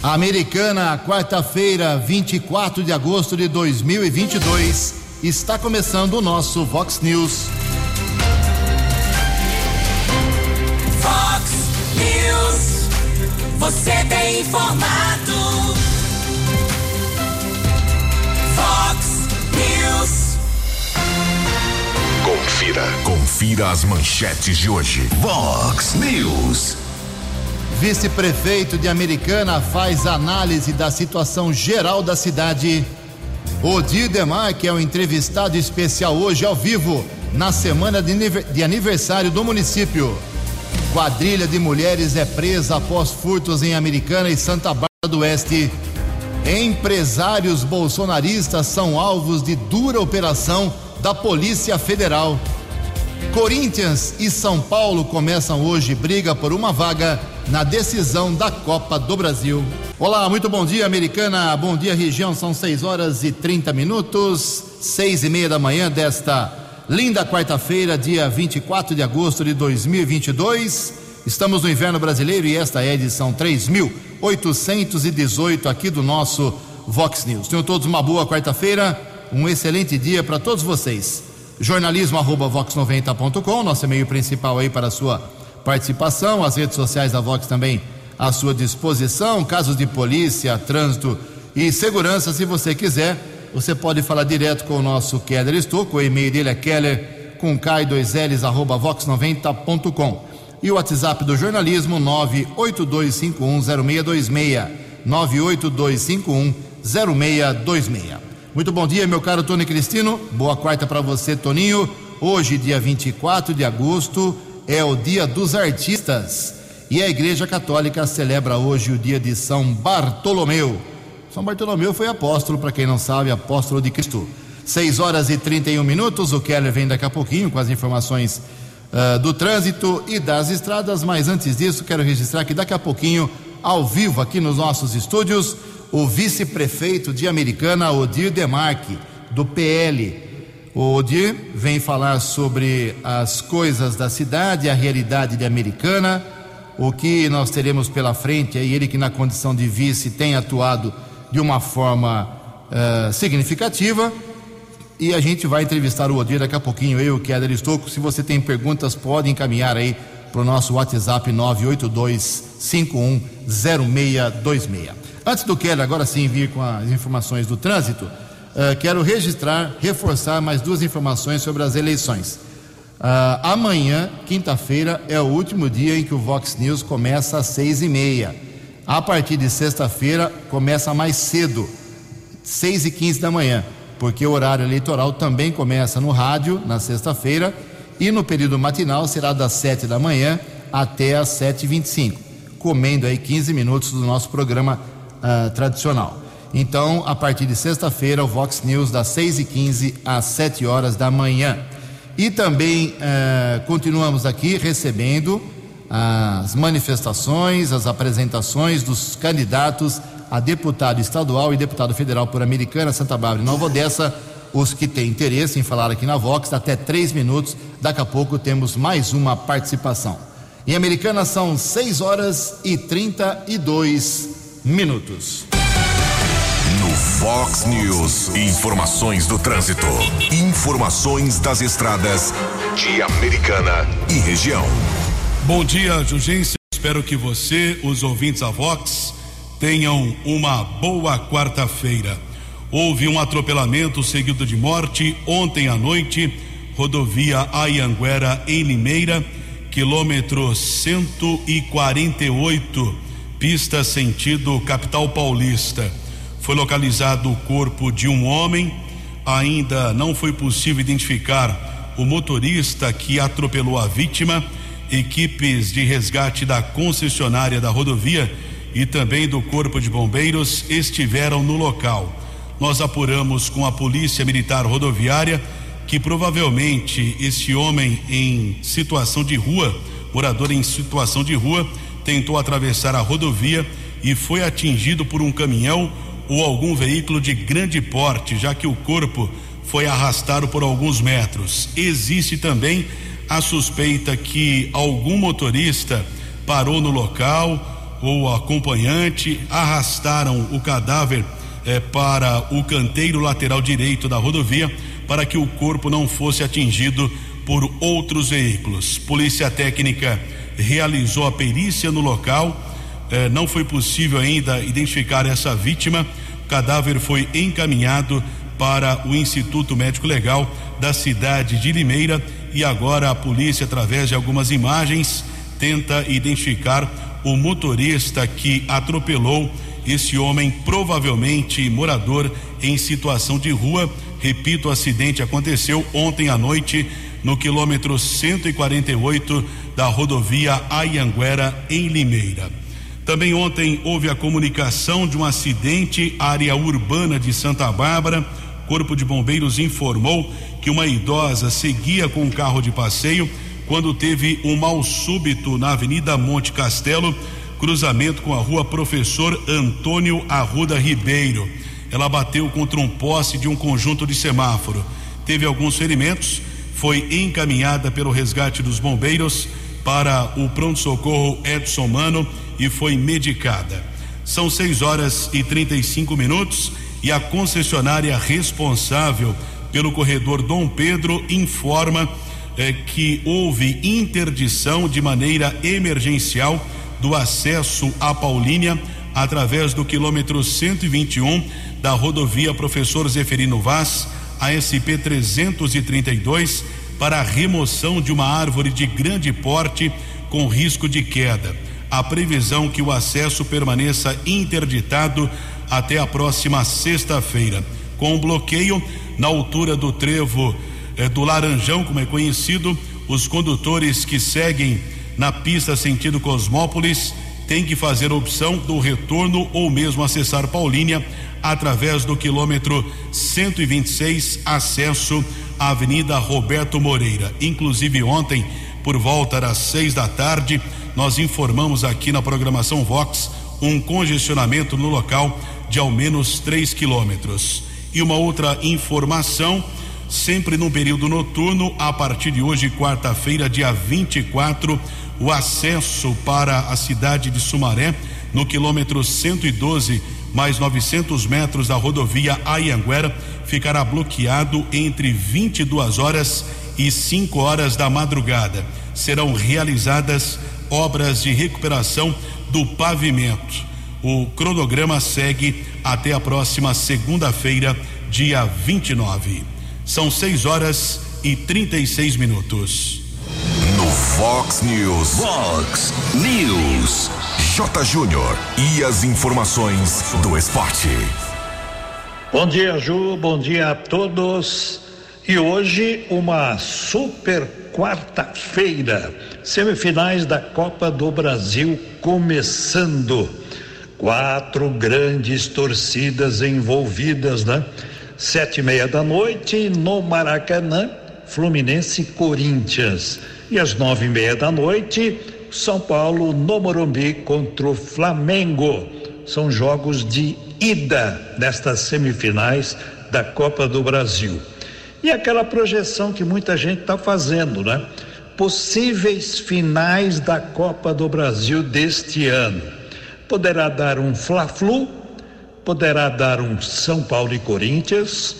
Americana, quarta-feira, 24 de agosto de 2022, está começando o nosso Vox News. Vox News, você tem informado. Vox News. Confira, confira as manchetes de hoje. Vox News. Vice-prefeito de Americana faz análise da situação geral da cidade. Odir Demar, que é o entrevistado especial hoje ao vivo, na semana de aniversário do município. Quadrilha de mulheres é presa após furtos em Americana e Santa Bárbara do Oeste. Empresários bolsonaristas são alvos de dura operação da Polícia Federal. Corinthians e São Paulo começam hoje briga por uma vaga na decisão da Copa do Brasil. Olá, muito bom dia, Americana. Bom dia, região. São 6 horas e 30 minutos, seis e meia da manhã desta linda quarta-feira, dia 24 de agosto de 2022. Estamos no inverno brasileiro e esta é a edição 3818 aqui do nosso Vox News. Tenham todos uma boa quarta-feira, um excelente dia para todos vocês. Jornalismo arroba vox90.com, nosso e-mail principal aí para a sua participação. As redes sociais da Vox também à sua disposição. Casos de polícia, trânsito e segurança, se você quiser, você pode falar direto com o nosso Keller Estouco. O e-mail dele é keller com K2Ls arroba vox90.com. E o WhatsApp do jornalismo 982510626. 982510626. Muito bom dia, meu caro Tony Cristino. Boa quarta para você, Toninho. Hoje, dia 24 de agosto, é o Dia dos Artistas e a Igreja Católica celebra hoje o dia de São Bartolomeu. São Bartolomeu foi apóstolo, para quem não sabe, apóstolo de Cristo. 6 horas e 31 minutos. O Keller vem daqui a pouquinho com as informações uh, do trânsito e das estradas, mas antes disso, quero registrar que daqui a pouquinho, ao vivo aqui nos nossos estúdios, o vice-prefeito de Americana, Odir Demarque, do PL. O Odir vem falar sobre as coisas da cidade, a realidade de Americana, o que nós teremos pela frente. É ele que, na condição de vice, tem atuado de uma forma uh, significativa. E a gente vai entrevistar o Odir daqui a pouquinho, eu e Keller Estouco. Se você tem perguntas, pode encaminhar aí para o nosso WhatsApp 982510626. Antes do Keller, agora sim, vir com as informações do trânsito, uh, quero registrar, reforçar mais duas informações sobre as eleições. Uh, amanhã, quinta-feira, é o último dia em que o Vox News começa às seis e meia. A partir de sexta-feira, começa mais cedo, seis e quinze da manhã, porque o horário eleitoral também começa no rádio, na sexta-feira, e no período matinal será das sete da manhã até às sete e vinte e cinco, comendo aí 15 minutos do nosso programa uh, tradicional. Então, a partir de sexta-feira, o Vox News das 6 e 15 às 7 horas da manhã. E também uh, continuamos aqui recebendo as manifestações, as apresentações dos candidatos a deputado estadual e deputado federal por Americana, Santa Bárbara e Nova Odessa. Os que têm interesse em falar aqui na Vox, até três minutos. Daqui a pouco temos mais uma participação. Em Americana são 6 horas e 32 minutos. Fox News, informações do trânsito, informações das estradas de Americana e região. Bom dia, Jugência. Espero que você, os ouvintes da Vox, tenham uma boa quarta-feira. Houve um atropelamento seguido de morte ontem à noite, rodovia Ayanguera em Limeira, quilômetro 148 pista sentido capital paulista. Foi localizado o corpo de um homem, ainda não foi possível identificar o motorista que atropelou a vítima. Equipes de resgate da concessionária da rodovia e também do Corpo de Bombeiros estiveram no local. Nós apuramos com a Polícia Militar Rodoviária que provavelmente esse homem em situação de rua, morador em situação de rua, tentou atravessar a rodovia e foi atingido por um caminhão ou algum veículo de grande porte, já que o corpo foi arrastado por alguns metros. Existe também a suspeita que algum motorista parou no local ou acompanhante arrastaram o cadáver eh, para o canteiro lateral direito da rodovia para que o corpo não fosse atingido por outros veículos. Polícia Técnica realizou a perícia no local. Eh, não foi possível ainda identificar essa vítima. O cadáver foi encaminhado para o Instituto Médico Legal da cidade de Limeira e agora a polícia, através de algumas imagens, tenta identificar o motorista que atropelou esse homem, provavelmente morador em situação de rua. Repito, o acidente aconteceu ontem à noite no quilômetro 148 da rodovia Ayanguera, em Limeira. Também ontem houve a comunicação de um acidente área urbana de Santa Bárbara. Corpo de Bombeiros informou que uma idosa seguia com um carro de passeio quando teve um mal súbito na Avenida Monte Castelo, cruzamento com a rua Professor Antônio Arruda Ribeiro. Ela bateu contra um poste de um conjunto de semáforo. Teve alguns ferimentos, foi encaminhada pelo resgate dos bombeiros para o pronto-socorro Edson Mano e foi medicada. São 6 horas e 35 minutos e a concessionária responsável pelo corredor Dom Pedro informa eh, que houve interdição de maneira emergencial do acesso à Paulínia através do quilômetro 121 da rodovia Professor Zeferino Vaz, ASP 332, para a remoção de uma árvore de grande porte com risco de queda. A previsão que o acesso permaneça interditado até a próxima sexta-feira, com um bloqueio na altura do trevo eh, do Laranjão, como é conhecido, os condutores que seguem na pista sentido Cosmópolis têm que fazer opção do retorno ou mesmo acessar Paulínia através do quilômetro 126, acesso à Avenida Roberto Moreira. Inclusive ontem, por volta das seis da tarde, nós informamos aqui na programação Vox um congestionamento no local de ao menos 3 quilômetros. E uma outra informação, sempre no período noturno, a partir de hoje, quarta-feira, dia 24, o acesso para a cidade de Sumaré, no quilômetro 112, mais 900 metros da rodovia Ayanguera, ficará bloqueado entre 22 horas e 5 horas da madrugada. Serão realizadas obras de recuperação do pavimento. O cronograma segue até a próxima segunda-feira, dia 29. São 6 horas e 36 minutos. No Fox News. Fox News. J. Júnior. E as informações do esporte. Bom dia, Ju. Bom dia a todos. E hoje, uma super quarta-feira. Semifinais da Copa do Brasil começando. Quatro grandes torcidas envolvidas, né? Sete e meia da noite no Maracanã, Fluminense Corinthians. E às nove e meia da noite, São Paulo no Morumbi contra o Flamengo. São jogos de ida nestas semifinais da Copa do Brasil. E aquela projeção que muita gente está fazendo, né? Possíveis finais da Copa do Brasil deste ano poderá dar um Fla-Flu, poderá dar um São Paulo e Corinthians,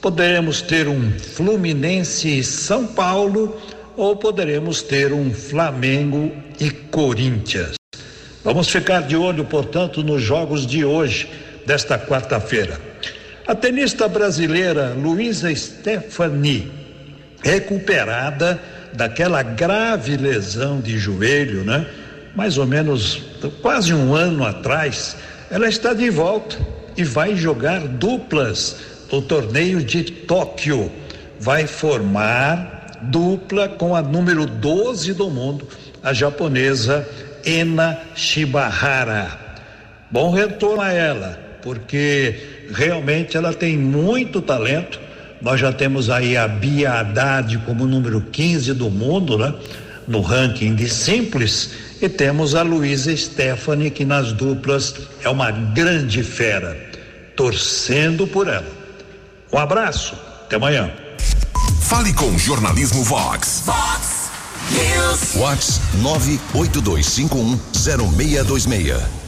poderemos ter um Fluminense e São Paulo ou poderemos ter um Flamengo e Corinthians. Vamos ficar de olho, portanto, nos jogos de hoje, desta quarta-feira. A tenista brasileira Luísa Stefani, recuperada daquela grave lesão de joelho, né? mais ou menos quase um ano atrás, ela está de volta e vai jogar duplas no torneio de Tóquio. Vai formar dupla com a número 12 do mundo, a japonesa Ena Shibahara. Bom retorno a ela, porque realmente ela tem muito talento. Nós já temos aí a Bia Haddad como número 15 do mundo, né? No ranking de simples e temos a Luísa Stephanie, que nas duplas é uma grande fera. Torcendo por ela. Um abraço, até amanhã. Fale com Jornalismo Vox. Vox News. Whats 982510626.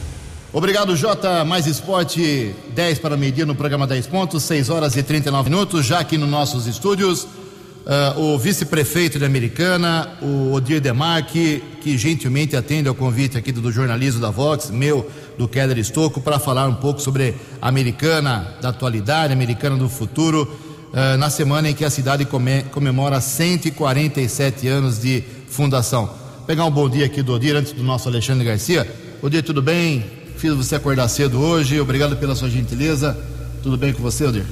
Obrigado, Jota. Mais esporte, 10 para meio-dia no programa 10 pontos, 6 horas e 39 minutos, já aqui nos nossos estúdios. Uh, o vice-prefeito de Americana, o Odir Demarque, que gentilmente atende ao convite aqui do, do jornalismo da Vox, meu, do Keller Estocco, para falar um pouco sobre a Americana da atualidade, Americana do futuro, uh, na semana em que a cidade come, comemora 147 anos de fundação. Vou pegar um bom dia aqui do Odir, antes do nosso Alexandre Garcia. Odir, tudo bem? Fiz você acordar cedo hoje, obrigado pela sua gentileza. Tudo bem com você, Odir?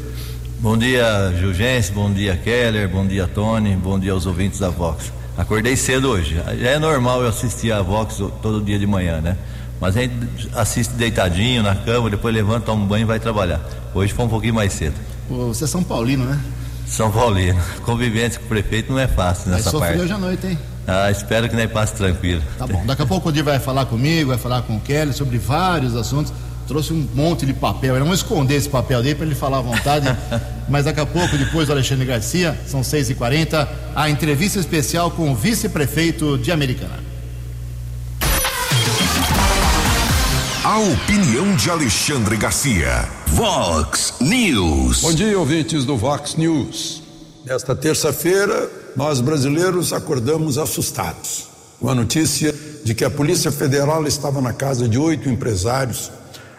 Bom dia, Gilgense, bom dia, Keller, bom dia, Tony, bom dia aos ouvintes da Vox. Acordei cedo hoje. Já é normal eu assistir a Vox todo dia de manhã, né? Mas a gente assiste deitadinho na cama, depois levanta, toma um banho e vai trabalhar. Hoje foi um pouquinho mais cedo. Você é São Paulino, né? São Paulino. Convivência com o prefeito não é fácil nessa sofrer parte. hoje à noite, hein? Ah, espero que nem passe tranquilo. Tá bom. Daqui a pouco o Odir vai falar comigo, vai falar com o Kelly sobre vários assuntos. Trouxe um monte de papel. Vamos esconder esse papel dele para ele falar à vontade. Mas daqui a pouco, depois do Alexandre Garcia, são 6h40, a entrevista especial com o vice-prefeito de Americana. A opinião de Alexandre Garcia. Vox News. Bom dia, ouvintes do Vox News. Nesta terça-feira, nós brasileiros acordamos assustados com a notícia de que a Polícia Federal estava na casa de oito empresários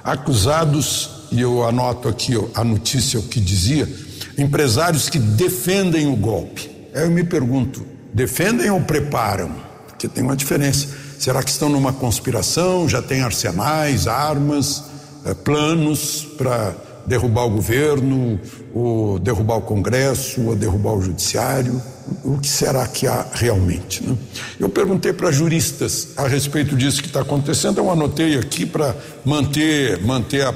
acusados, e eu anoto aqui a notícia o que dizia, empresários que defendem o golpe. Aí eu me pergunto, defendem ou preparam? Porque tem uma diferença. Será que estão numa conspiração? Já tem arsenais, armas, eh, planos para derrubar o governo, ou derrubar o Congresso, ou derrubar o Judiciário? O que será que há realmente? Né? Eu perguntei para juristas a respeito disso que está acontecendo, eu anotei aqui para manter, manter a,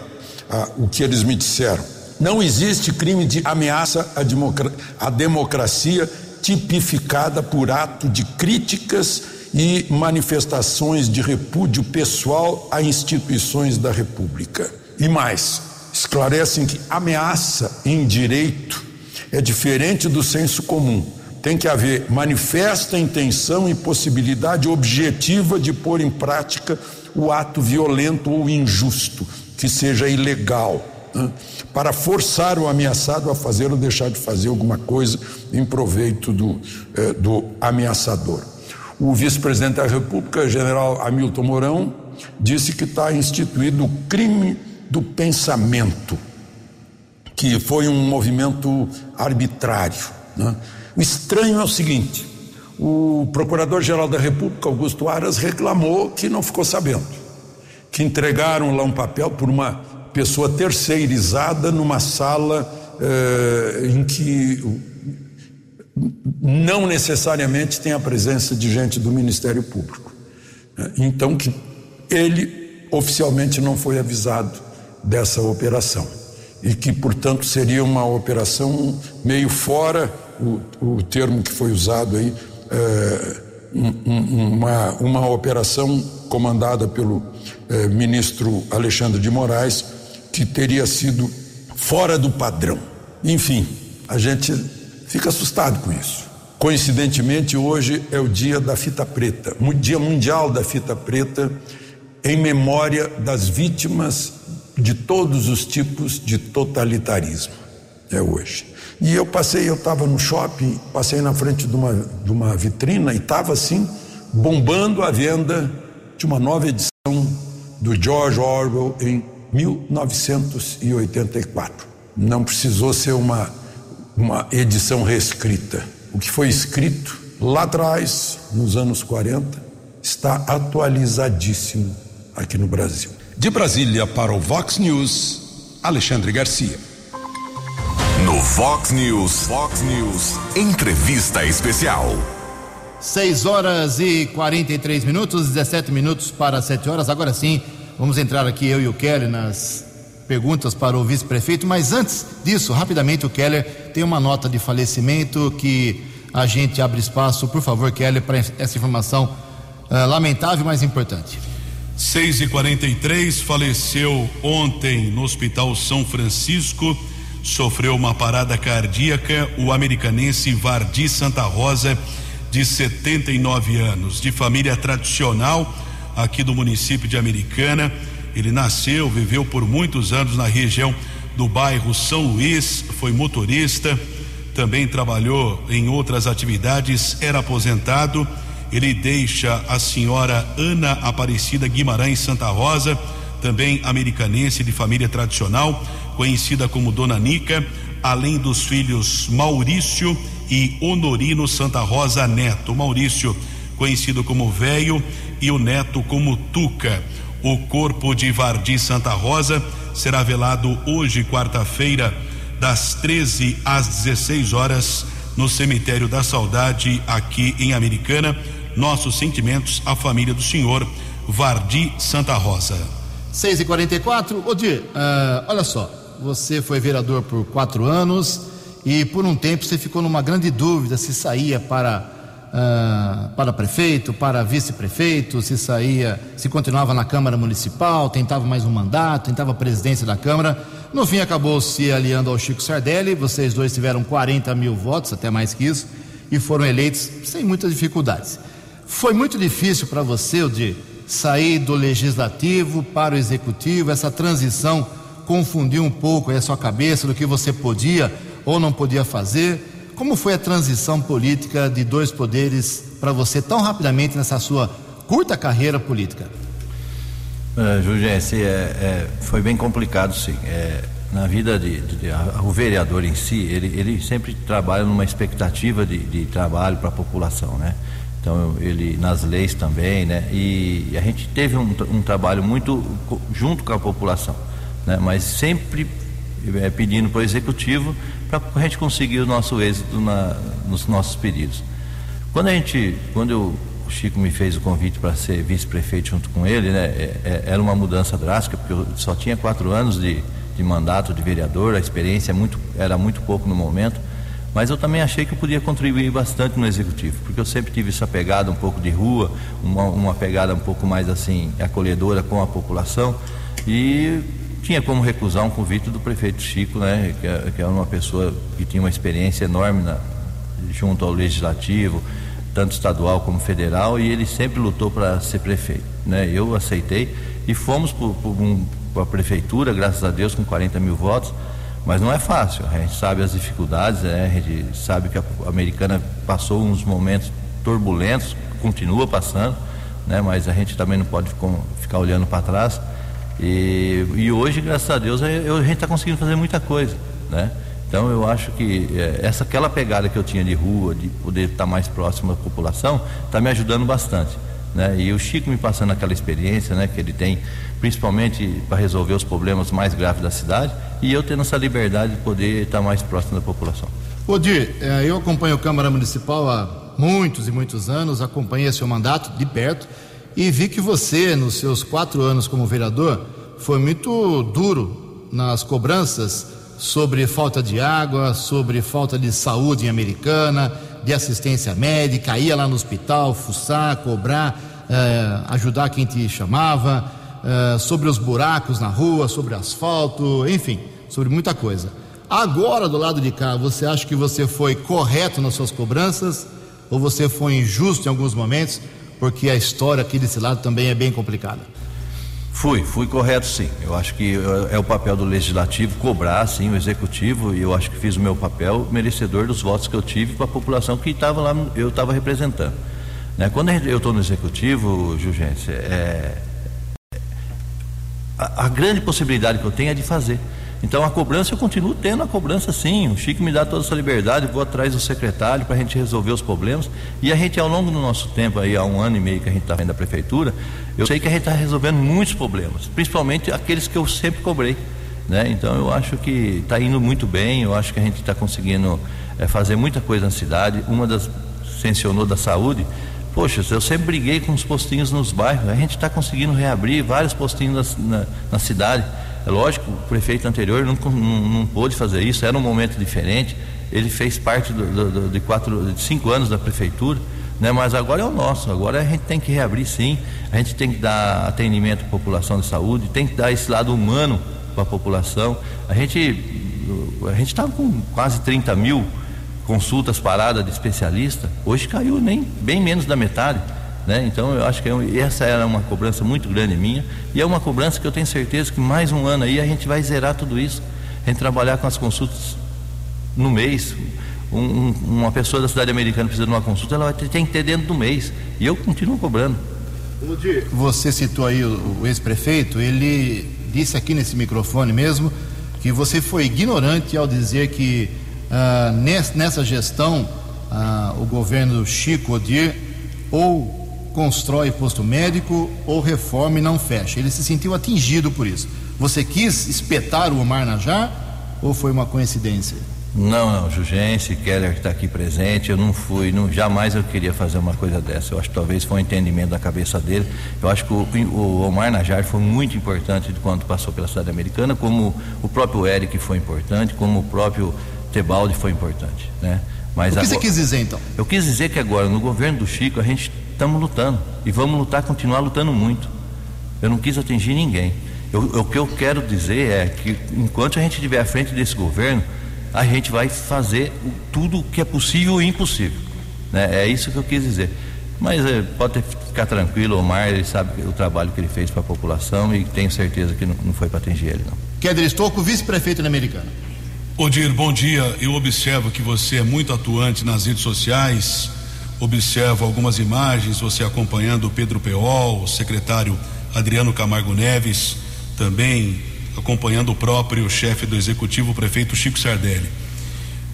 a, o que eles me disseram. Não existe crime de ameaça à, democra à democracia tipificada por ato de críticas e manifestações de repúdio pessoal a instituições da República. E mais, esclarecem que ameaça em direito é diferente do senso comum. Tem que haver manifesta intenção e possibilidade objetiva de pôr em prática o ato violento ou injusto, que seja ilegal, né? para forçar o ameaçado a fazer ou deixar de fazer alguma coisa em proveito do, eh, do ameaçador. O vice-presidente da República, general Hamilton Mourão, disse que está instituído o crime do pensamento, que foi um movimento arbitrário. Né? O estranho é o seguinte: o procurador-geral da República, Augusto Aras, reclamou que não ficou sabendo, que entregaram lá um papel por uma pessoa terceirizada numa sala eh, em que não necessariamente tem a presença de gente do Ministério Público. Então, que ele oficialmente não foi avisado dessa operação e que, portanto, seria uma operação meio fora o, o termo que foi usado aí, é, um, uma, uma operação comandada pelo é, ministro Alexandre de Moraes, que teria sido fora do padrão. Enfim, a gente fica assustado com isso. Coincidentemente, hoje é o dia da fita preta, o dia mundial da fita preta, em memória das vítimas de todos os tipos de totalitarismo. É hoje. E eu passei, eu estava no shopping, passei na frente de uma, de uma vitrina e estava assim, bombando a venda de uma nova edição do George Orwell em 1984. Não precisou ser uma, uma edição reescrita. O que foi escrito lá atrás, nos anos 40, está atualizadíssimo aqui no Brasil. De Brasília para o Vox News, Alexandre Garcia. No Vox News, Vox News, entrevista especial. 6 horas e 43 minutos, 17 minutos para 7 horas. Agora sim, vamos entrar aqui, eu e o Kelly, nas perguntas para o vice-prefeito. Mas antes disso, rapidamente, o Keller tem uma nota de falecimento que a gente abre espaço, por favor, Keller, para essa informação uh, lamentável, mas importante. 6 e 43 faleceu ontem no Hospital São Francisco, sofreu uma parada cardíaca, o americanense Vardi Santa Rosa, de 79 anos, de família tradicional aqui do município de Americana. Ele nasceu, viveu por muitos anos na região do bairro São Luís, foi motorista, também trabalhou em outras atividades, era aposentado. Ele deixa a senhora Ana Aparecida Guimarães Santa Rosa, também americanense de família tradicional, conhecida como Dona Nica, além dos filhos Maurício e Honorino Santa Rosa Neto. Maurício, conhecido como Velho, e o neto como Tuca. O corpo de Vardi Santa Rosa será velado hoje, quarta-feira, das 13 às 16 horas, no cemitério da Saudade, aqui em Americana. Nossos sentimentos à família do senhor Vardi Santa Rosa. 6 e 44 Odir, uh, olha só, você foi vereador por quatro anos e por um tempo você ficou numa grande dúvida se saía para, uh, para prefeito, para vice-prefeito, se saía, se continuava na Câmara Municipal, tentava mais um mandato, tentava a presidência da Câmara. No fim acabou se aliando ao Chico Sardelli, vocês dois tiveram 40 mil votos, até mais que isso, e foram eleitos sem muitas dificuldades. Foi muito difícil para você, de sair do legislativo para o executivo, essa transição confundiu um pouco a sua cabeça do que você podia ou não podia fazer. Como foi a transição política de dois poderes para você tão rapidamente nessa sua curta carreira política? Uh, é, é, foi bem complicado, sim. É, na vida de, de, de a, o vereador em si, ele, ele sempre trabalha numa expectativa de, de trabalho para a população, né? Então ele nas leis também, né? E a gente teve um, um trabalho muito junto com a população, né? Mas sempre é, pedindo para o executivo para a gente conseguir o nosso êxito na, nos nossos pedidos. Quando a gente, quando eu o Chico me fez o convite para ser vice-prefeito junto com ele, né? É, é, era uma mudança drástica, porque eu só tinha quatro anos de, de mandato de vereador, a experiência é muito, era muito pouco no momento, mas eu também achei que eu podia contribuir bastante no executivo, porque eu sempre tive essa pegada um pouco de rua, uma, uma pegada um pouco mais assim, acolhedora com a população, e tinha como recusar um convite do prefeito Chico, né? Que, é, que era uma pessoa que tinha uma experiência enorme na, junto ao legislativo, tanto estadual como federal, e ele sempre lutou para ser prefeito. Né? Eu aceitei e fomos para a prefeitura, graças a Deus, com 40 mil votos, mas não é fácil. A gente sabe as dificuldades, né? a gente sabe que a americana passou uns momentos turbulentos, continua passando, né? mas a gente também não pode ficar olhando para trás. E, e, hoje, graças a Deus, a gente está conseguindo fazer muita coisa. Né? Então eu acho que é, essa aquela pegada que eu tinha de rua, de poder estar mais próximo da população, está me ajudando bastante. Né? E o Chico me passando aquela experiência né, que ele tem, principalmente para resolver os problemas mais graves da cidade, e eu tendo essa liberdade de poder estar mais próximo da população. Odir, é, eu acompanho a Câmara Municipal há muitos e muitos anos, acompanhei seu mandato de perto e vi que você, nos seus quatro anos como vereador, foi muito duro nas cobranças sobre falta de água, sobre falta de saúde em Americana, de assistência médica, ia lá no hospital, fuçar, cobrar, eh, ajudar quem te chamava, eh, sobre os buracos na rua, sobre asfalto, enfim, sobre muita coisa. Agora, do lado de cá, você acha que você foi correto nas suas cobranças ou você foi injusto em alguns momentos? Porque a história aqui desse lado também é bem complicada. Fui, fui correto sim. Eu acho que é, é o papel do legislativo cobrar sim o executivo e eu acho que fiz o meu papel merecedor dos votos que eu tive para a população que estava lá, eu estava representando. Né? Quando eu estou no executivo, Jurgência, é, a, grande possibilidade que eu tenho é de fazer. Então a cobrança eu continuo tendo a cobrança sim. O Chico me dá toda essa liberdade, vou atrás do secretário para a gente resolver os problemas. E a gente, ao longo do nosso tempo, aí há um ano e meio que a gente está vendo a prefeitura, eu sei que a gente está resolvendo muitos problemas, principalmente aqueles que eu sempre cobrei. Né? Então eu acho que está indo muito bem, eu acho que a gente está conseguindo é, fazer muita coisa na cidade. Uma das mencionou da saúde. Poxa, eu sempre briguei com os postinhos nos bairros. A gente está conseguindo reabrir vários postinhos na, na, na cidade. É lógico, o prefeito anterior não, não, não pôde fazer isso, era um momento diferente. Ele fez parte do, do, de, quatro, de cinco anos da prefeitura, né? mas agora é o nosso. Agora a gente tem que reabrir sim, a gente tem que dar atendimento à população de saúde, tem que dar esse lado humano para a população. A gente a gente estava com quase 30 mil consultas paradas de especialista, hoje caiu nem bem menos da metade. Né? Então eu acho que eu, essa era uma cobrança muito grande minha e é uma cobrança que eu tenho certeza que mais um ano aí a gente vai zerar tudo isso. A gente trabalhar com as consultas no mês. Um, um, uma pessoa da cidade americana precisa de uma consulta, ela vai ter, tem que ter dentro do mês. E eu continuo cobrando. Você citou aí o, o ex-prefeito, ele disse aqui nesse microfone mesmo que você foi ignorante ao dizer que ah, nes- nessa gestão ah, o governo Chico Odir ou constrói posto médico ou reforma e não fecha. Ele se sentiu atingido por isso. Você quis espetar o Omar Najar ou foi uma coincidência? Não, não, Jugense, Keller que está aqui presente, eu não fui, não, jamais eu queria fazer uma coisa dessa. Eu acho que talvez foi um entendimento da cabeça dele. Eu acho que o, o Omar Najar foi muito importante quando passou pela cidade americana, como o próprio Eric foi importante, como o próprio Tebaldi foi importante, né? Mas o que você agora- quis dizer então? eu quis dizer que agora, no governo do Chico, a gente estamos lutando. E vamos lutar, continuar lutando muito. Eu não quis atingir ninguém. Eu- o que eu quero dizer é que, enquanto a gente estiver à frente desse governo, a gente vai fazer o- tudo o que é possível e impossível. né? É isso que eu quis dizer. Mas eh, pode ficar tranquilo, o Omar, ele sabe o trabalho que ele fez para a população e tenho certeza que não, não foi para atingir ele, não. Keller Estocco, vice-prefeito na Americana. Odir, bom dia. Eu observo que você é muito atuante nas redes sociais. Observo algumas imagens, você acompanhando o Pedro Peol, o secretário Adriano Camargo Neves, também acompanhando o próprio chefe do executivo, o prefeito Chico Sardelli.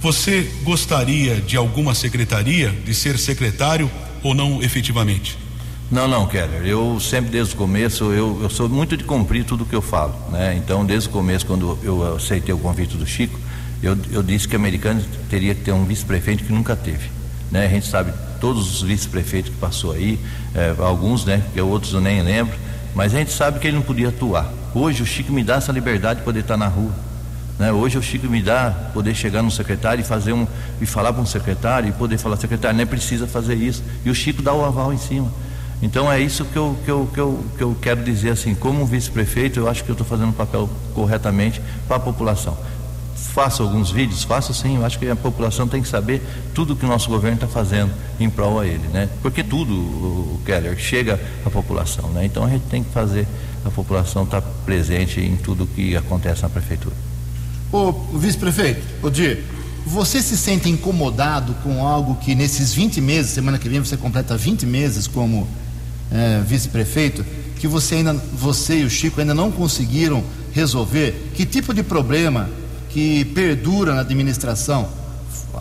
Você gostaria de alguma secretaria, de ser secretário ou não efetivamente? Não, não, Keller. Eu sempre desde o começo, eu, eu sou muito de cumprir tudo que eu falo, né? Então, desde o começo, quando eu aceitei o convite do Chico, eu, eu disse que o americano teria que ter um vice-prefeito que nunca teve, né? A gente sabe todos os vice-prefeitos que passou aí, eh, alguns, né? Que outros eu nem lembro, mas a gente sabe que ele não podia atuar. Hoje o Chico me dá essa liberdade de poder estar na rua. Né? Hoje o Chico me dá poder chegar no secretário e fazer um e falar para um secretário e poder falar secretário nem precisa fazer isso e o Chico dá o aval em cima. Então é isso que eu, que eu, que eu, que eu quero dizer assim, como vice-prefeito, eu acho que eu estou fazendo o papel corretamente para a população. Faço alguns vídeos, faço sim, eu acho que a população tem que saber tudo que o nosso governo está fazendo em prol a ele, né? Porque tudo, o Keller, chega à população, né? Então a gente tem que fazer a população estar presente em tudo que acontece na prefeitura. Ô, vice-prefeito, Odir, você se sente incomodado com algo que nesses 20 meses, semana que vem você completa 20 meses como eh, vice-prefeito, que você ainda, você e o Chico ainda não conseguiram resolver? Que tipo de problema que perdura na administração?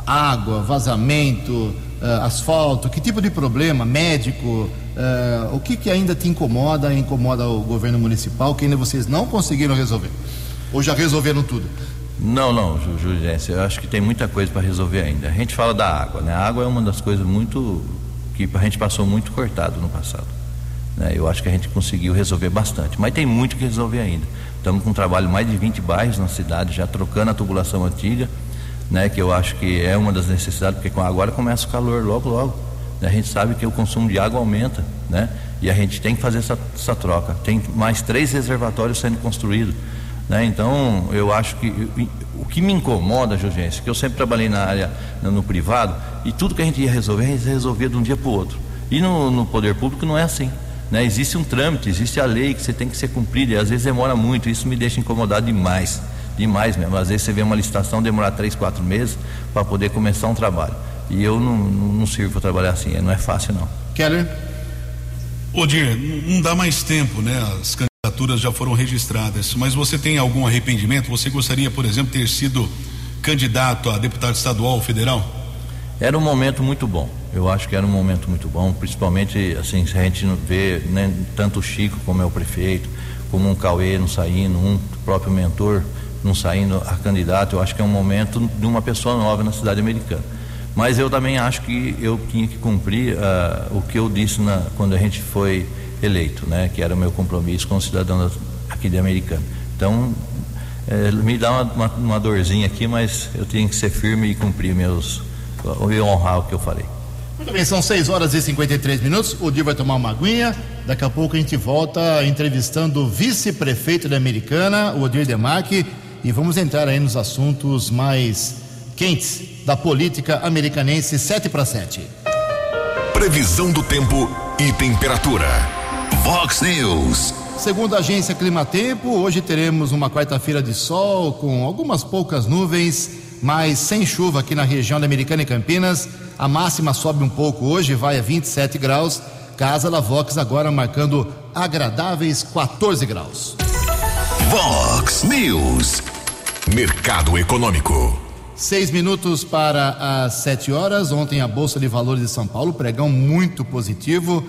Água, vazamento, eh, asfalto, que tipo de problema? Médico? eh, o que, que ainda te incomoda incomoda o governo municipal que ainda vocês não conseguiram resolver? Ou já resolveram tudo? Não, não, Ju- Jurgência, eu acho que tem muita coisa para resolver ainda. A gente fala da água, né? A água é uma das coisas muito que a gente passou muito cortado no passado. né? Eu acho que a gente conseguiu resolver bastante, mas tem muito que resolver ainda. Estamos com um trabalho mais de 20 bairros na cidade, já trocando a tubulação antiga, né? Que eu acho que é uma das necessidades, porque agora começa o calor logo, logo. né? A gente sabe que o consumo de água aumenta, né? E a gente tem que fazer essa, essa troca. Tem mais três reservatórios sendo construídos. Né? Então, eu acho que o que me incomoda, Jurgência, que eu sempre trabalhei na área no, no privado e tudo que a gente ia resolver, a gente resolvia de um dia para o outro. E no, no poder público não é assim. Né? Existe um trâmite, existe a lei que você tem que ser cumprida e às vezes demora muito. Isso me deixa incomodado demais, demais mesmo. Às vezes você vê uma licitação demorar três, quatro meses para poder começar um trabalho. E eu não, não, não sirvo para trabalhar assim, não é fácil não. Keller? Odir, não dá mais tempo, né? As candidaturas já foram registradas, mas você tem algum arrependimento? Você gostaria, por exemplo, ter sido candidato a deputado estadual ou federal? Era um momento muito bom. Eu acho que era um momento muito bom, principalmente assim, se a gente vê né, tanto o Chico como é o prefeito, como um Cauê não saindo, um próprio mentor não saindo a candidato, eu acho que é um momento de uma pessoa nova na cidade americana. Mas eu também acho que eu tinha que cumprir ah, o que eu disse na, quando a gente foi eleito, né, que era o meu compromisso com o cidadão da- aqui de Americana. Então, eh, me dá uma, uma, uma dorzinha aqui, mas eu tenho que ser firme e cumprir meus e honrar o que eu falei. Muito bem, são 6 horas e 53 minutos. O Dir vai tomar uma aguinha. Daqui a pouco a gente volta entrevistando o vice-prefeito da Americana, o Odir Demarque, e vamos entrar aí nos assuntos mais quentes da política americanense 7 para 7. Previsão do tempo e temperatura. Vox News. Segundo a agência Climatempo, hoje teremos uma quarta-feira de sol com algumas poucas nuvens, mas sem chuva aqui na região da Americana e Campinas. A máxima sobe um pouco hoje, vai a 27 graus. Casa da Vox agora marcando agradáveis 14 graus. Vox News. Mercado Econômico. Seis minutos para as sete horas. Ontem a Bolsa de Valores de São Paulo, pregão muito positivo.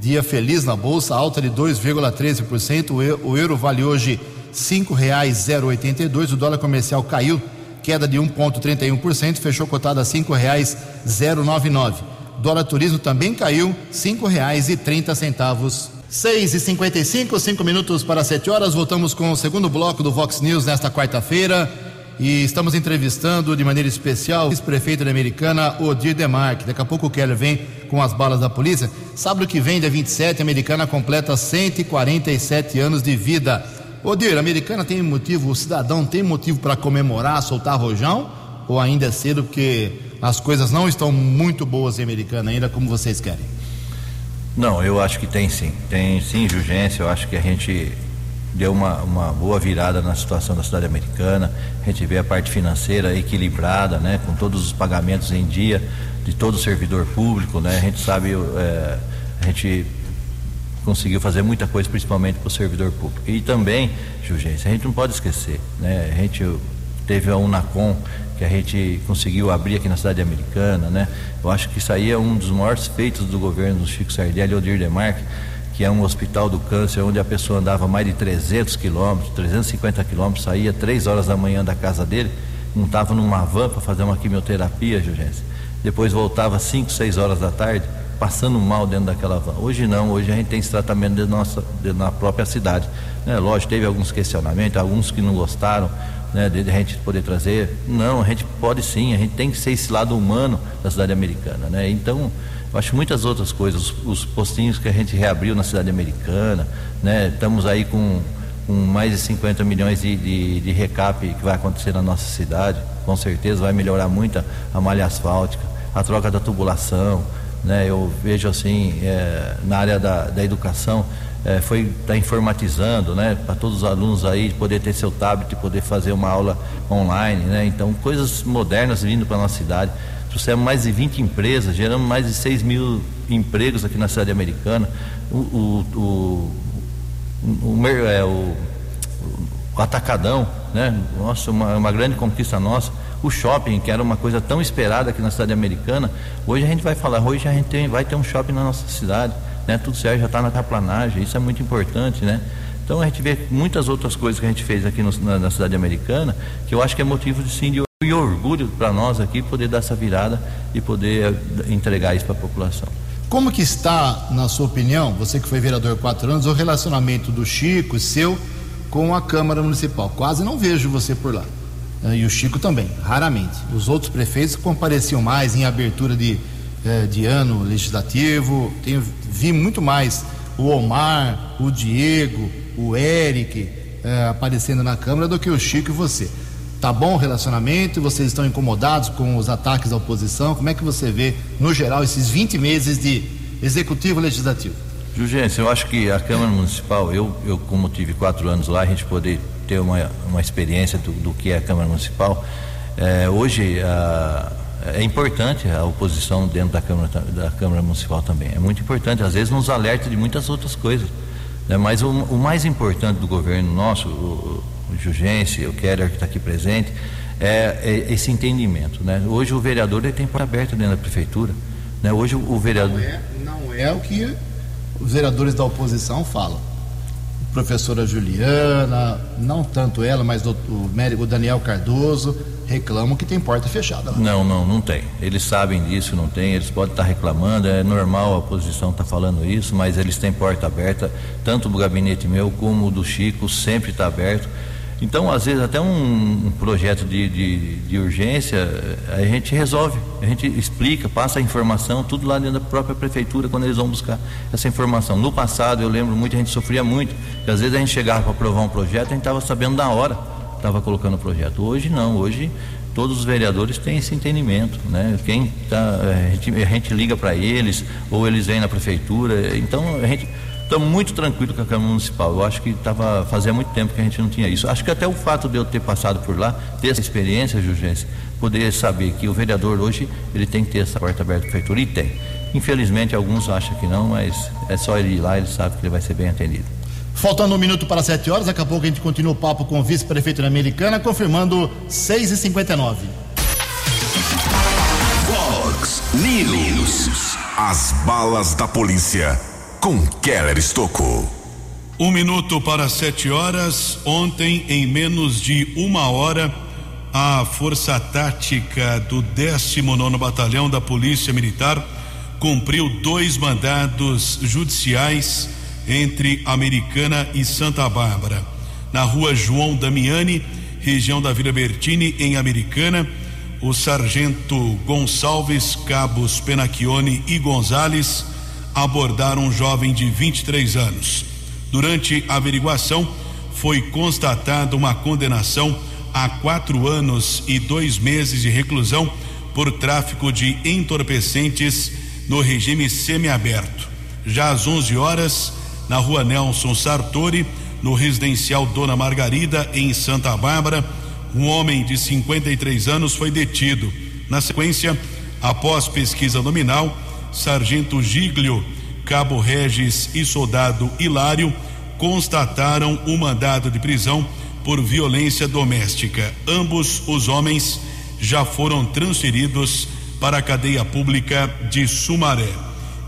Dia feliz na Bolsa, alta de 2,13%. O eu- O euro vale hoje R$ 5,082. O dólar comercial caiu, queda de 1,31%, fechou cotado a R$ 5,099. Dólar turismo também caiu, R$ 5,30. 6 e 55 cinco minutos para 7 horas. Voltamos com o segundo bloco do Vox News nesta quarta-feira. E estamos entrevistando de maneira especial o ex-prefeito da Americana, Odir Demarque. Daqui a pouco o Keller vem com as balas da polícia. Sábado que vem, dia 27, a Americana completa 147 anos de vida. Odir, a Americana tem motivo, o cidadão tem motivo para comemorar, soltar rojão? Ou ainda é cedo porque as coisas não estão muito boas em Americana ainda como vocês querem? Não, eu acho que tem sim. Tem sim, Jurgência. Eu acho que a gente deu uma, uma boa virada na situação da cidade americana. A gente vê a parte financeira equilibrada, né? Com todos os pagamentos em dia de todo servidor público, né? A gente sabe, é, a gente conseguiu fazer muita coisa, principalmente para o servidor público. E também, Jurgência, a gente não pode esquecer, né? A gente teve a Unacom, que a gente conseguiu abrir aqui na cidade americana, né? Eu acho que isso aí é um dos maiores feitos do governo do Chico Sardelli e Odir Demarque, que é um hospital do câncer onde a pessoa andava mais de 300 quilômetros, 350 quilômetros, saía três horas da manhã da casa dele, montava numa van para fazer uma quimioterapia, Jurgência. Depois voltava 5, 6 horas da tarde, passando mal dentro daquela van. Hoje não, hoje a gente tem esse tratamento de nossa, de, na própria cidade. Né? Lógico, teve alguns questionamentos, alguns que não gostaram, né, de, de a gente poder trazer. Não, a gente pode sim, a gente tem que ser esse lado humano da cidade americana, né? Então, eu acho muitas outras coisas, os, os postinhos que a gente reabriu na cidade americana, né? Estamos aí com, com mais de 50 milhões de, de, de recap que vai acontecer na nossa cidade, com certeza vai melhorar muito a, a malha asfáltica, a troca da tubulação, né? Eu vejo assim, é, na área da, da educação, é, foi tá informatizando, né, para todos os alunos aí poder ter seu tablet, poder fazer uma aula online, né? Então coisas modernas vindo para nossa cidade. Trouxemos mais de 20 empresas, geramos mais de 6 mil empregos aqui na cidade americana. O, o, o, o, é, o atacadão, né? Nossa, uma, uma grande conquista nossa. O shopping, que era uma coisa tão esperada aqui na cidade americana, hoje a gente vai falar, hoje a gente tem- vai ter um shopping na nossa cidade, né? Tudo certo, já está na terraplanagem, isso é muito importante, né? Então a gente vê muitas outras coisas que a gente fez aqui no- na, na cidade americana, que eu acho que é motivo de sim de e orgulho para nós aqui poder dar essa virada e poder eh, entregar isso para a população. Como que está, na sua opinião, você que foi vereador há quatro anos, o relacionamento do Chico, seu, com a Câmara Municipal? Quase não vejo você por lá. Eh, E o Chico também, raramente. Os outros prefeitos compareciam mais em abertura de, eh, de ano legislativo. Tenho, vi muito mais o Omar, o Diego, o Eric eh, aparecendo na Câmara do que o Chico e você. Tá bom o relacionamento? Vocês estão incomodados com os ataques da oposição? Como é que você vê, no geral, esses 20 meses de executivo legislativo? Jurgência, eu acho que a Câmara Municipal, eu, eu como tive quatro anos lá, a gente poder ter uma, uma experiência do, do que é a Câmara Municipal, eh, hoje ah, é importante a oposição dentro da Câmara, da Câmara Municipal também. É muito importante, às vezes nos alerta de muitas outras coisas. né? Mas o, o mais importante do governo nosso, o, o Jurgência, o Keller que está aqui presente, é, é esse entendimento. Né? Hoje o vereador ele tem porta aberta dentro da prefeitura. Né? Hoje o, o vereador. não é o que os vereadores da oposição falam. Professora Juliana, não tanto ela, mas o, o médico Daniel Cardoso reclamam que tem porta fechada. lá. Não, não, não tem. Eles sabem disso, não tem. Eles podem estar reclamando, é normal a oposição estar falando isso, mas eles têm porta aberta, tanto do gabinete meu como o do Chico, sempre está aberto. Então, às vezes, até um, um projeto de, de, de urgência, eh, a gente resolve, a gente explica, passa a informação, tudo lá dentro da própria prefeitura, quando eles vão buscar essa informação. No passado, eu lembro muito, a gente sofria muito, que às vezes a gente chegava para aprovar um projeto, a gente estava sabendo da hora estava colocando o projeto. Hoje não, hoje todos os vereadores têm esse entendimento, né? Quem tá, a, gente, a gente liga para eles ou eles vêm na prefeitura, então a gente está muito tranquilo com a Câmara Municipal. Eu acho que estava fazia muito tempo que a gente não tinha isso. Acho que até o fato de eu ter passado por lá, ter essa experiência, Jurgência, poder saber que o vereador hoje ele tem que ter essa porta aberta da prefeitura e tem. Infelizmente alguns acham que não, mas é só ele ir lá, ele sabe que ele vai ser bem atendido. Faltando um minuto para sete horas, daqui a pouco a gente continua o papo com o vice-prefeito da Americana, confirmando 6 e 59 Fox News. As balas da polícia com Keller Estocou. Um minuto para sete horas. Ontem, em menos de uma hora, a Força Tática do 19 Batalhão da Polícia Militar cumpriu dois mandados judiciais entre Americana e Santa Bárbara. Na rua João Damiani, região da Vila Bertini, em Americana, o sargento Gonçalves, cabos Penacchione e Gonzales abordaram um jovem de 23 anos. Durante a averiguação, foi constatada uma condenação a quatro anos e dois meses de reclusão por tráfico de entorpecentes no regime semiaberto. Já às 11 horas, na rua Nelson Sartori, no residencial Dona Margarida, em Santa Bárbara, um homem de 53 anos foi detido. Na sequência, após pesquisa nominal, Sargento Giglio, Cabo Regis e Soldado Hilário constataram o mandado de prisão por violência doméstica. Ambos os homens já foram transferidos para a cadeia pública de Sumaré.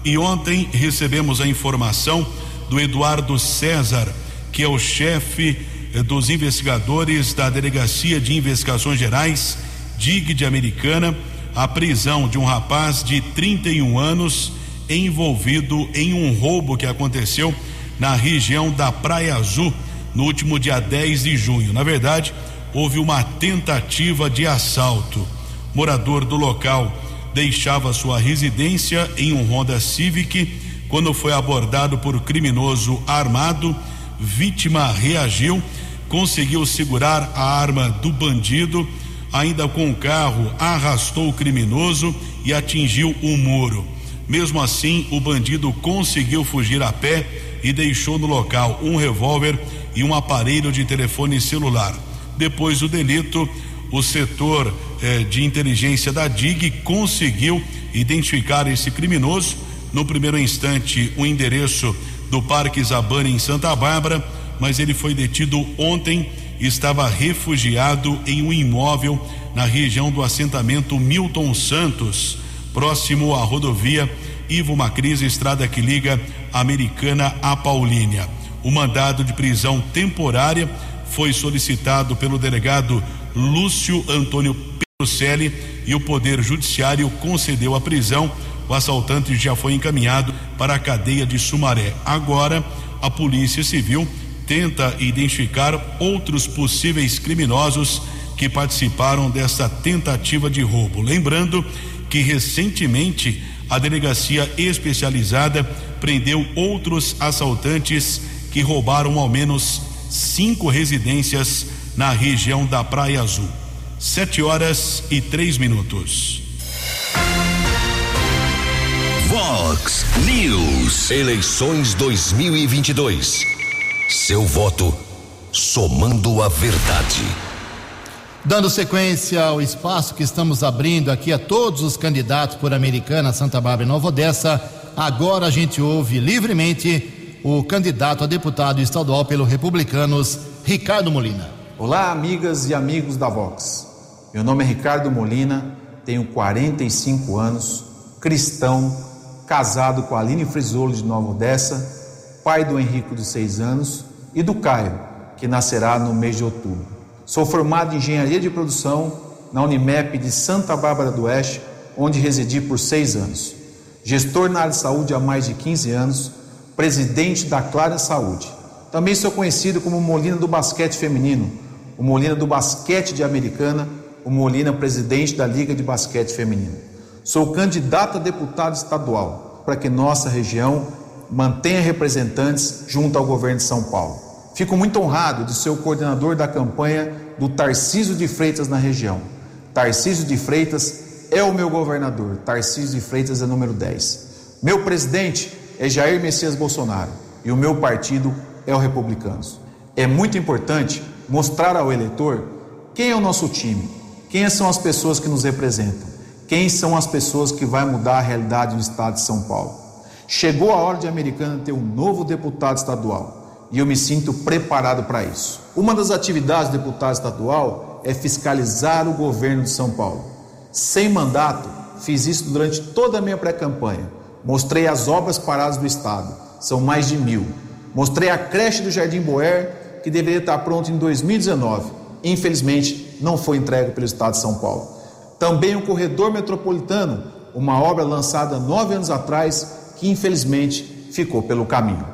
E ontem recebemos a informação do Eduardo César, que é o chefe dos investigadores da Delegacia de Investigações Gerais, DIG de Americana, a prisão de um rapaz de 31 anos envolvido em um roubo que aconteceu na região da Praia Azul no último dia 10 de junho. Na verdade, houve uma tentativa de assalto. Morador do local deixava sua residência em um Honda Civic quando foi abordado por criminoso armado. Vítima reagiu, conseguiu segurar a arma do bandido, ainda com o carro arrastou o criminoso e atingiu o muro. Mesmo assim, o bandido conseguiu fugir a pé e deixou no local um revólver e um aparelho de telefone celular. Depois do delito, o setor eh, de inteligência da DIG conseguiu identificar esse criminoso. No primeiro instante, o endereço do Parque Zabane em Santa Bárbara, mas ele foi detido ontem estava refugiado em um imóvel na região do assentamento Milton Santos, próximo à rodovia Ivo Macris, estrada que liga Americana a Paulínia. O mandado de prisão temporária foi solicitado pelo delegado Lúcio Antônio Petrocelli e o Poder Judiciário concedeu a prisão. O assaltante já foi encaminhado para a cadeia de Sumaré. Agora, a Polícia Civil tenta identificar outros possíveis criminosos que participaram dessa tentativa de roubo. Lembrando que recentemente a delegacia especializada prendeu outros assaltantes que roubaram ao menos cinco residências na região da Praia Azul. Sete horas e três minutos. Vox News. Eleições 2022. Seu voto somando a verdade. Dando sequência ao espaço que estamos abrindo aqui a todos os candidatos por Americana, Santa Bárbara e Nova Odessa, agora a gente ouve livremente o candidato a deputado estadual pelo Republicanos, Ricardo Molina. Olá, amigas e amigos da Vox. Meu nome é Ricardo Molina, tenho 45 anos, cristão, casado com a Aline Frisolo de Nova Odessa, pai do Henrico de 6 anos e do Caio, que nascerá no mês de outubro. Sou formado em Engenharia de Produção na Unimep de Santa Bárbara do Oeste, onde residi por seis anos. Gestor na área de saúde há mais de 15 anos, presidente da Clara Saúde. Também sou conhecido como Molina do Basquete Feminino, o Molina do Basquete de Americana, o Molina presidente da Liga de Basquete Feminino. Sou candidato a deputado estadual para que nossa região mantenha representantes junto ao governo de São Paulo. Fico muito honrado de ser o coordenador da campanha do Tarcísio de Freitas na região. Tarcísio de Freitas é o meu governador. Tarcísio de Freitas é número 10. Meu presidente é Jair Messias Bolsonaro e o meu partido é o Republicanos. É muito importante mostrar ao eleitor quem é o nosso time, quem são as pessoas que nos representam, quem são as pessoas que vai mudar a realidade do estado de São Paulo. Chegou a hora de Americana ter um novo deputado estadual e eu me sinto preparado para isso. Uma das atividades do deputado estadual é fiscalizar o governo de São Paulo. Sem mandato, fiz isso durante toda a minha pré-campanha. Mostrei as obras paradas do estado, são mais de mil. Mostrei a creche do Jardim Boer, que deveria estar pronta em 2019. Infelizmente, não foi entregue pelo estado de São Paulo. Também o corredor metropolitano, uma obra lançada nove anos atrás, que infelizmente ficou pelo caminho.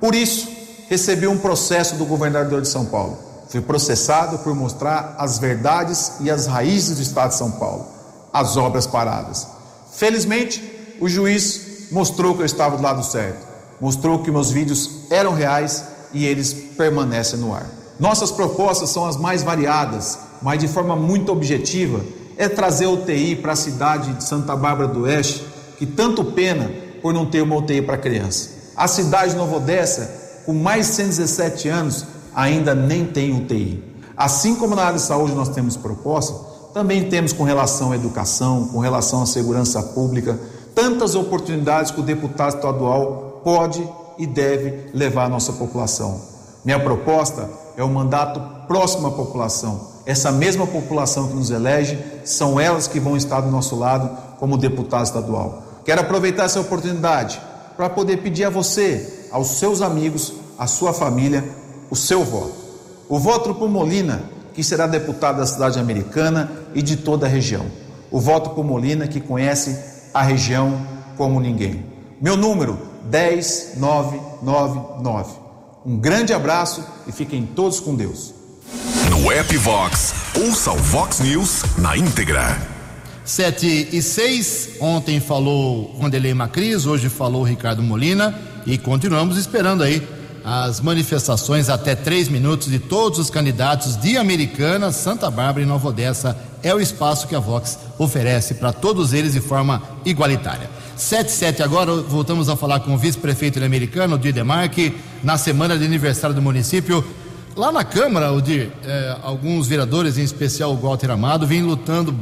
Por isso, recebi um processo do governador de São Paulo. Fui processado por mostrar as verdades e as raízes do estado de São Paulo, as obras paradas. Felizmente, o juiz mostrou que eu estava do lado certo, mostrou que meus vídeos eram reais e eles permanecem no ar. Nossas propostas são as mais variadas, mas de forma muito objetiva, é trazer UTI para a cidade de Santa Bárbara do Oeste, que tanto pena por não ter uma UTI para criança. A cidade de Nova Odessa, com mais de 117 anos, ainda nem tem UTI. Assim como na área de saúde nós temos propostas, também temos com relação à educação, com relação à segurança pública, tantas oportunidades que o deputado estadual pode e deve levar à nossa população. Minha proposta é um mandato próximo à população. Essa mesma população que nos elege, são elas que vão estar do nosso lado como deputado estadual. Quero aproveitar essa oportunidade para poder pedir a você, aos seus amigos, à sua família, o seu voto. O voto por Molina, que será deputado da cidade americana e de toda a região. O voto por Molina, que conhece a região como ninguém. Meu número 10999. Um grande abraço e fiquem todos com Deus. No app Vox, ouça o Vox News na íntegra. 7 e 6. Ontem falou Vanderlei Macris, hoje falou Ricardo Molina e continuamos esperando aí as manifestações até três minutos de todos os candidatos de Americana, Santa Bárbara e Nova Odessa. É o espaço que a Vox oferece para todos eles de forma igualitária. 77 agora, voltamos a falar com o vice-prefeito americano, Odir Demarque, na semana de aniversário do município. Lá na Câmara, Odir, eh, alguns vereadores, em especial o Walter Amado, vêm lutando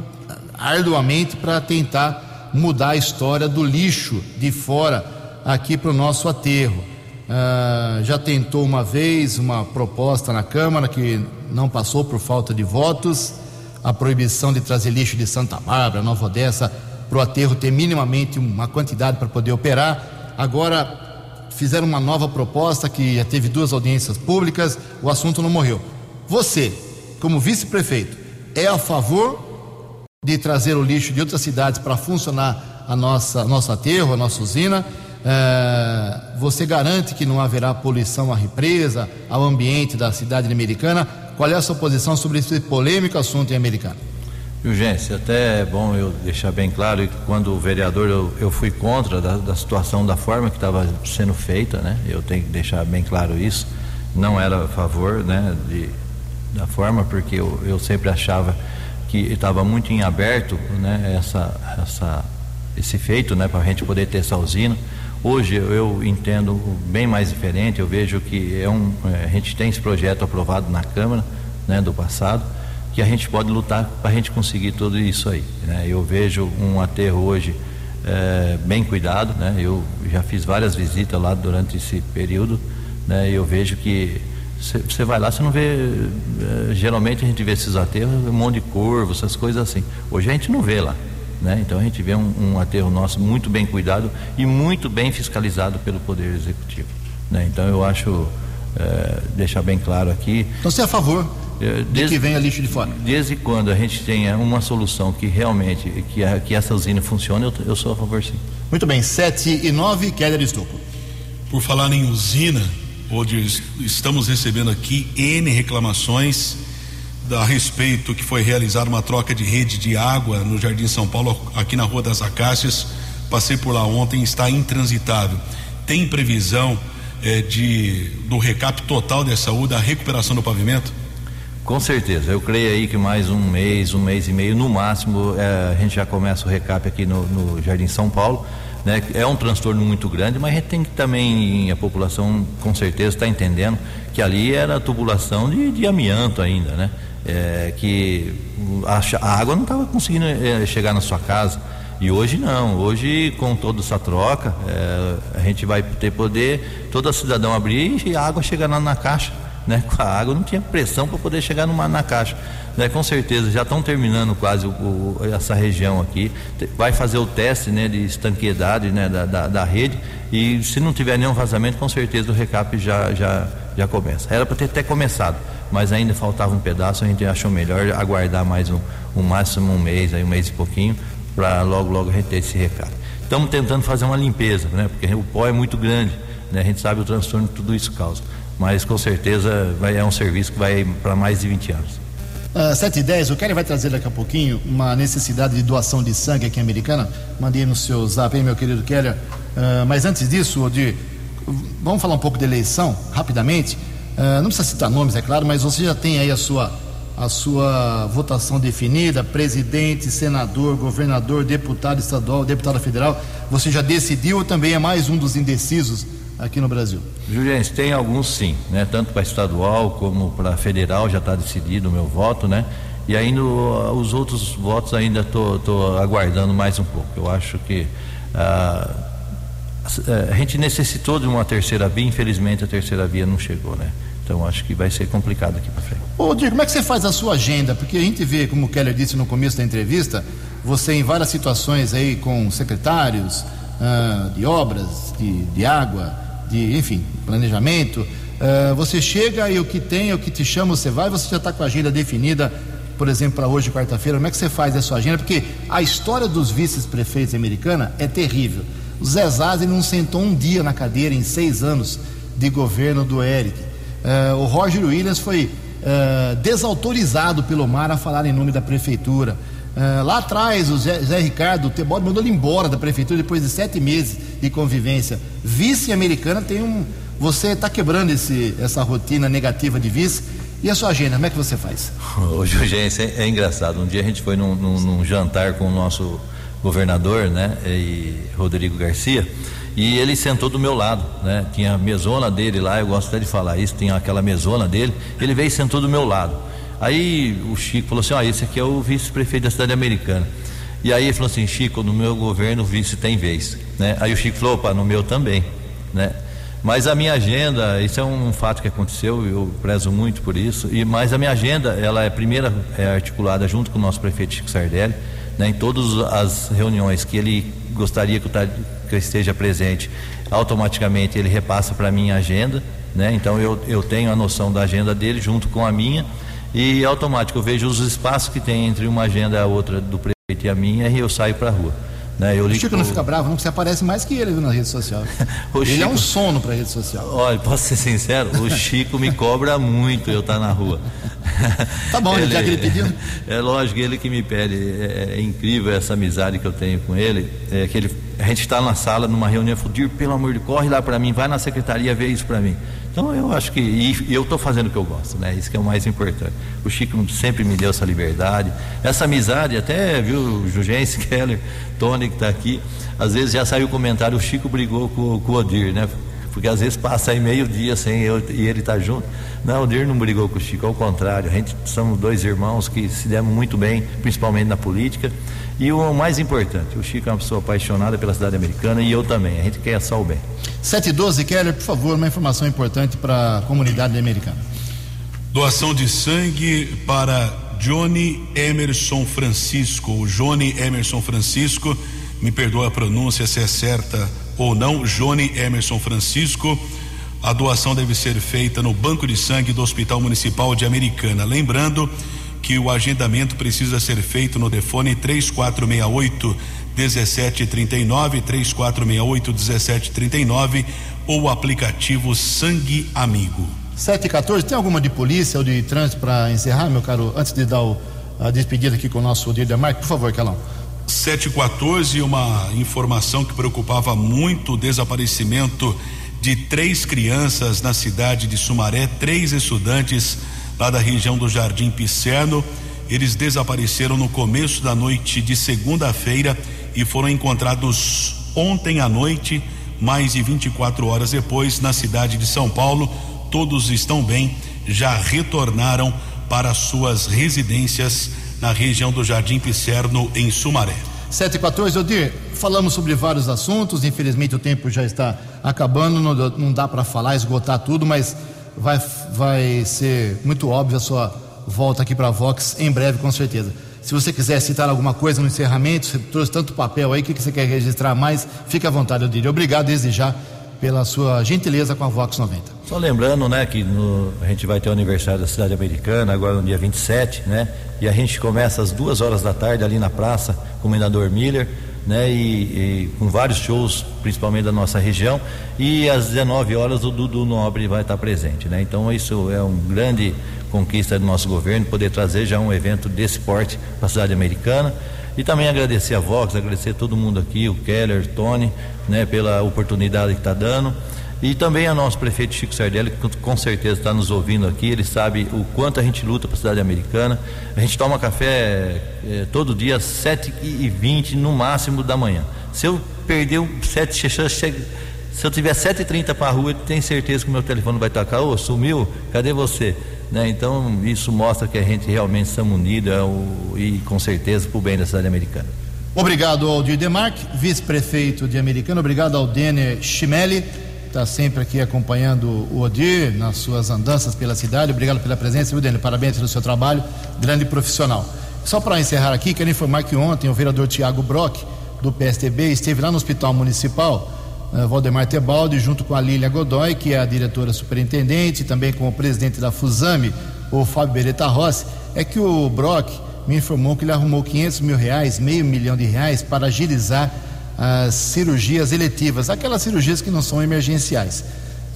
arduamente para tentar mudar a história do lixo de fora aqui para o nosso aterro. Ah, já tentou uma vez uma proposta na Câmara que não passou por falta de votos, a proibição de trazer lixo de Santa Bárbara, Nova Odessa, para o aterro ter minimamente uma quantidade para poder operar. Agora fizeram uma nova proposta que já teve duas audiências públicas, o assunto não morreu. Você, como vice-prefeito, é a favor de trazer o lixo de outras cidades para funcionar a nossa nosso aterro, a nossa usina? É, você garante que não haverá poluição à represa, ao ambiente da cidade americana? Qual é a sua posição sobre esse polêmico assunto em Americana? Urgência, até é bom eu deixar bem claro que quando o vereador eu, eu fui contra da, da, situação da forma que estava sendo feita, né? Eu tenho que deixar bem claro isso. Não era a favor, né? De, da forma porque eu, eu sempre achava que estava muito em aberto, né? Essa, essa, esse feito, né? Para a gente poder ter essa usina. Hoje eu entendo bem mais diferente. Eu vejo que é um, a gente tem esse projeto aprovado na Câmara, né? Do passado que a gente pode lutar para a gente conseguir tudo isso aí. Né? Eu vejo um aterro hoje é, bem cuidado, né? Eu já fiz várias visitas lá durante esse período, né? Eu vejo que você vai lá, você não vê. É, geralmente a gente vê esses aterros, um monte de curvo, essas coisas assim. Hoje a gente não vê lá. Né? Então a gente vê um, um aterro nosso muito bem cuidado e muito bem fiscalizado pelo Poder Executivo. Né? Então eu acho, é, deixar bem claro aqui. Então você é a favor desde, de que venha lixo de fora. Desde quando a gente tenha uma solução que realmente, que, a, que essa usina funcione, eu, eu sou a favor sim. Muito bem, 7 e 9, Keller Estocco. Por falar em usina, onde estamos recebendo aqui N reclamações a respeito que foi realizada uma troca de rede de água no Jardim São Paulo, aqui na Rua das Acácias. Passei por lá ontem, está intransitável. Tem previsão eh, de do recap total dessa U, da recuperação do pavimento? Com certeza, eu creio aí que mais um mês, um mês e meio, no máximo, é, a gente já começa o recap aqui no, no Jardim São Paulo. Né? É um transtorno muito grande, mas a gente tem que também, a população com certeza está entendendo que ali era tubulação de, de amianto ainda, né? É, que a, a, água não estava conseguindo é, chegar na sua casa. E hoje não, hoje com toda essa troca, é, a gente vai ter poder, todo cidadão abrir e a água chegar na, na caixa né? Com a água não tinha pressão para poder chegar numa, na caixa. Né? Com certeza, já estão terminando quase o, o, essa região aqui. Vai fazer o teste né, de estanqueidade né, da, da, da, rede e se não tiver nenhum vazamento, com certeza o recap já, já, já começa. Era para ter até começado, mas ainda faltava um pedaço, a gente achou melhor aguardar mais um, um máximo um mês, aí um mês e pouquinho, para logo, logo a gente ter esse recap. Estamos tentando fazer uma limpeza, né? Porque o pó é muito grande, né? A gente sabe o transtorno que tudo isso causa mas com certeza vai, é um serviço que vai para mais de 20 anos. Uh, ah, 7 e 10, o Kelly vai trazer daqui a pouquinho uma necessidade de doação de sangue aqui em Americana. Mandei no seu zap aí, meu querido Kelly. Uh, mas antes disso, Odir, vamos falar um pouco de eleição, rapidamente. Uh, não precisa citar nomes, é claro, mas você já tem aí a sua, a sua votação definida: presidente, senador, governador, deputado estadual, deputado federal. Você já decidiu ou também é mais um dos indecisos aqui no Brasil? Juliense, tem alguns sim, né? Tanto para estadual como para federal já está decidido o meu voto, né? E ainda os outros votos ainda estou aguardando mais um pouco. Eu acho que ah, a gente necessitou de uma terceira via, infelizmente a terceira via não chegou, né? Então acho que vai ser complicado aqui para frente. Ô Diego, como é que você faz a sua agenda? Porque a gente vê, como o Keller disse no começo da entrevista, você em várias situações aí com secretários ah, de obras, de, de água, de, enfim, planejamento. Uh, você chega e o que tem, o que te chama, você vai, você já está com a agenda definida, por exemplo, para hoje, quarta-feira. Como é que você faz a sua agenda? Porque a história dos vice-prefeitos americana é terrível. O Zé Zaz, ele não sentou um dia na cadeira em seis anos de governo do Eric. Uh, o Roger Williams foi uh, desautorizado pelo Mar a falar em nome da prefeitura. Uh, lá atrás, o Zé, Zé Ricardo, Tebode mandou ele embora da prefeitura depois de sete meses de convivência. Vice-americana tem um. Você está quebrando esse, essa rotina negativa de vice. E a sua agenda, como é que você faz? Hoje, gente, é, é engraçado. Um dia a gente foi num, num, num, jantar com o nosso governador, né, e Rodrigo Garcia, e ele sentou do meu lado, né? Tinha a mesona dele lá, eu gosto até de falar isso, tinha aquela mesona dele. Ele veio e sentou do meu lado. Aí o Chico falou assim: ó, esse aqui é o vice-prefeito da cidade americana. E aí ele falou assim: Chico, no meu governo o vice tem vez. Né? Aí o Chico falou: opa, no meu também. Né? Mas a minha agenda, isso é um fato que aconteceu, eu prezo muito por isso. E mas a minha agenda, ela é primeira é articulada junto com o nosso prefeito Chico Sardelli, né, em todas as reuniões que ele gostaria que eu esteja presente, automaticamente ele repassa para a minha agenda, né? Então eu, eu tenho a noção da agenda dele junto com a minha e automático eu vejo os espaços que tem entre uma agenda e a outra do prefeito e a minha e eu saio para a rua. Né? Eu o Chico não fica bravo, não, porque você aparece mais que ele viu, na rede social. ele é um sono para a rede social. Olha, posso ser sincero, o Chico me cobra muito eu estar tá na rua. tá bom, ele, já que ele pediu. É lógico, ele que me pede. É, é, incrível essa amizade que eu tenho com ele. É que ele, a gente está na sala, numa reunião, falou, pelo amor de Deus, corre lá para mim, vai na secretaria ver isso para mim. Então eu acho que e eu estou fazendo o que eu gosto, né? Isso que é o mais importante. O Chico sempre me deu essa liberdade, essa amizade, até viu Jugense Keller, Tony que está aqui, às vezes já saiu o comentário, o Chico brigou com, com o Odir, né? Porque às vezes passa aí meio dia sem eu e ele tá junto. Não, o Odir não brigou com o Chico, ao contrário, a gente somos dois irmãos que se demos muito bem, principalmente na política. E o mais importante, o Chico é uma pessoa apaixonada pela cidade americana e eu também. A gente quer só o bem. 712, Keller, por favor, uma informação importante para a comunidade americana. Doação de sangue para Johnny Emerson Francisco. O Johnny Emerson Francisco, me perdoa a pronúncia se é certa ou não, Johnny Emerson Francisco. A doação deve ser feita no Banco de Sangue do Hospital Municipal de Americana. Lembrando que o agendamento precisa ser feito no telefone 3468 1739 3468 1739 ou o aplicativo Sangue Amigo. 7 e 14, tem alguma de polícia ou de trânsito para encerrar, meu caro? Antes de dar o, a despedida aqui com o nosso Odir Marque, por favor, Calão. 714, uma informação que preocupava muito o desaparecimento de três crianças na cidade de Sumaré, três estudantes lá da região do Jardim Pisserno. Eles desapareceram no começo da noite de segunda-feira e foram encontrados ontem à noite, mais de 24 horas depois, na cidade de São Paulo. Todos estão bem, já retornaram para suas residências na região do Jardim Pisserno, em Sumaré. 7 e 14, Odir, falamos sobre vários assuntos, infelizmente o tempo já está acabando, não, não dá para falar, esgotar tudo, mas vai, vai ser muito óbvio a sua volta aqui para a Vox em breve, com certeza. Se você quiser citar alguma coisa no encerramento, você trouxe tanto papel aí, o que, você quer registrar mais? Fique à vontade, Odir. Obrigado desde já pela sua gentileza com a Vox 90. Só lembrando, né, que no, a gente vai ter o aniversário da cidade americana agora no dia 27, né? E a gente começa às duas horas da tarde ali na praça, Comendador Miller, né? E, e, com vários shows, principalmente da nossa região. E às 19 horas o Dudu Nobre vai estar presente, né? Então isso é um grande conquista do nosso governo poder trazer já um evento desse porte para a cidade americana. E também agradecer a Vox, agradecer a todo mundo aqui, o Keller, Tony, né, pela oportunidade que está dando. E também a nosso prefeito Chico Sardelli, que com certeza está nos ouvindo aqui, ele sabe o quanto a gente luta para a cidade americana. A gente toma café eh, todo dia às 7h20 no máximo da manhã. Se eu perder um 7 se eu tiver 7h30 para a rua, eu tenho certeza que o meu telefone vai tocar, ô, oh, sumiu, cadê você? Né? Então isso mostra que a gente realmente estamos unidos é e com certeza para o bem da cidade americana. Obrigado ao Aldir Demarque, vice-prefeito de Americana. Obrigado ao Denner Chimelli, está sempre aqui acompanhando o Odir nas suas andanças pela cidade. Obrigado pela presença, viu, Denner? Parabéns pelo seu trabalho, grande profissional. Só para encerrar aqui, quero informar que ontem o vereador Tiago Brock, do PSTB, esteve lá no Hospital Municipal uh, Valdemar Tebaldi, junto com a Lília Godoy, que é a diretora superintendente, também com o presidente da Fusame, o Fábio Beretta Rossi, é que o Brock me informou que ele arrumou 500 mil reais, meio milhão de reais, para agilizar as cirurgias eletivas, aquelas cirurgias que não são emergenciais.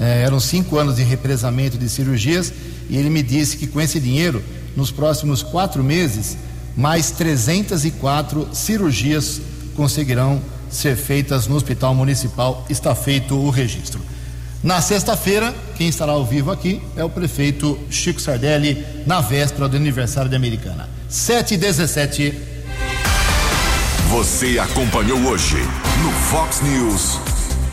É, eram cinco anos de represamento de cirurgias e ele me disse que com esse dinheiro, nos próximos quatro meses, mais 304 cirurgias conseguirão ser feitas no Hospital Municipal. Está feito o registro. Na sexta-feira, quem estará ao vivo aqui é o prefeito Chico Sardelli, na véspera do aniversário de Americana. 7 e 17. Você acompanhou hoje no Fox News.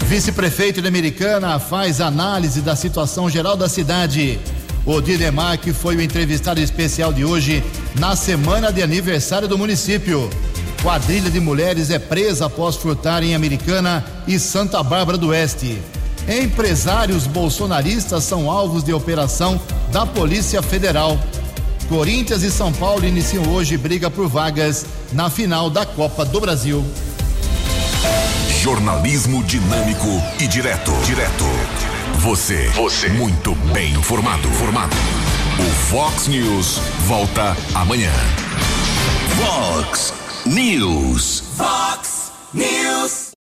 Vice-prefeito de Americana faz análise da situação geral da cidade. O Didemarque foi o entrevistado especial de hoje na semana de aniversário do município. Quadrilha de mulheres é presa após furtar em Americana e Santa Bárbara do Oeste. Empresários bolsonaristas são alvos de operação da Polícia Federal. Corinthians e São Paulo iniciam hoje briga por vagas na final da Copa do Brasil. Jornalismo dinâmico e direto. Direto. Você. Você. Muito bem informado. Formado. O Fox News volta amanhã. Fox News. Fox